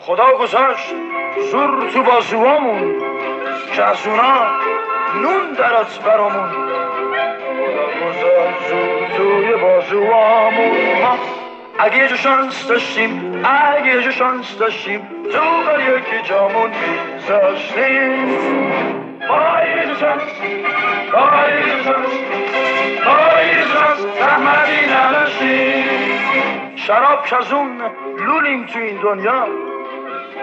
خدا گذاشت زور تو بازوامون که از اونا نون درات برامون. گذاشت زور توی بازوامون. ما اگه جو شانس داشتیم اگه جو شانس داشتیم تو بر یکی جامون میذاشتیم. یه جو شانس یه جو شانس یه جو شانس رحمتی نداشتیم. شراب کزون لولیم تو این دنیا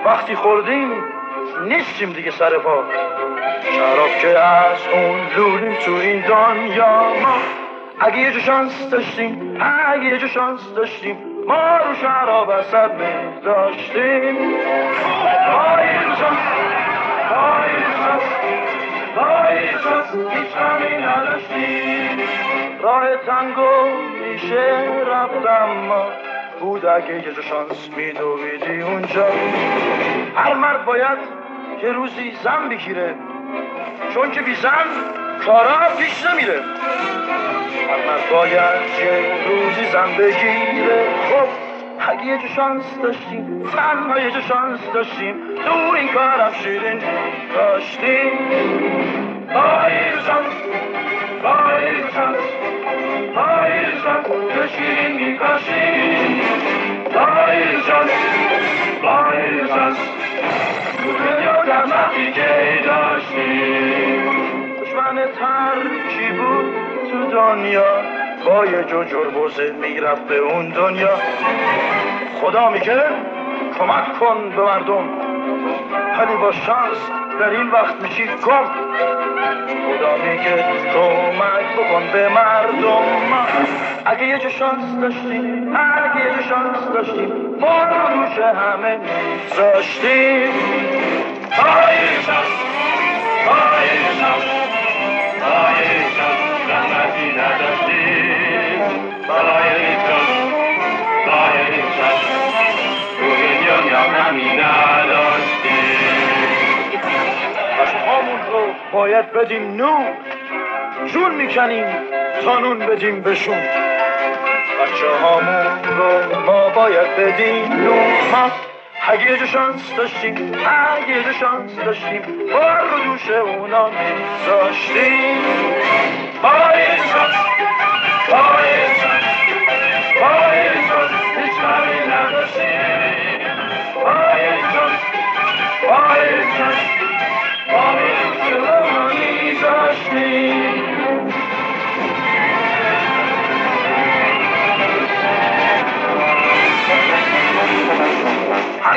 وقتی خوردیم نیستیم دیگه سر پا. شراب که از اون لولیم تو این دنیا ما. اگه یه جو شانس داشتیم اگه یه جو شانس داشتیم ما رو شراب اصد می داشتیم راه تنگو میشه رفتم ما بود اگه یه شانس میدویدی اونجا. هر مرد باید یه روزی زن بگیره. چون که بی زن کارا پیش نمیره. هر مرد باید یه روزی زن بگیره. خب اگه یه جو شانس داشتیم تنها یه جو شانس داشتیم تو این کارم شیرین داشتیم. آی وقتی که داشتیم دشمن تر کی بود تو دنیا؟ با یه جو جربوزه می‌رفت به اون دنیا. خدا میگه کمک کن به مردم. ولی با شانس در این وقت میشی گم. خدا میگه کمک بکن به مردم. اگه یه جو شانس داشتیم اگه یه جو شانس داشتیم ما رو همه میذاشتیم باید بدیم نور جون می‌کنیم تا نون بدیم بهشون. بچه هامون رو ما باید بدیم ما اگه یه شانس داشتیم اگه یه شانس داشتیم بار رو دوش اونا میذاشتیم. آی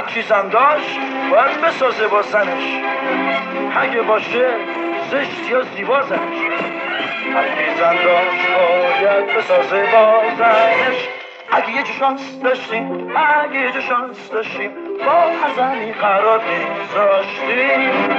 هر کی زن داشت باید بسازه با زنش. اگه باشه زشت یا زیبا زنش. هر کی زن داشت باید بسازه با زنش. اگه یه شانس داشتیم اگه یه شانس داشتیم با هر قرار آه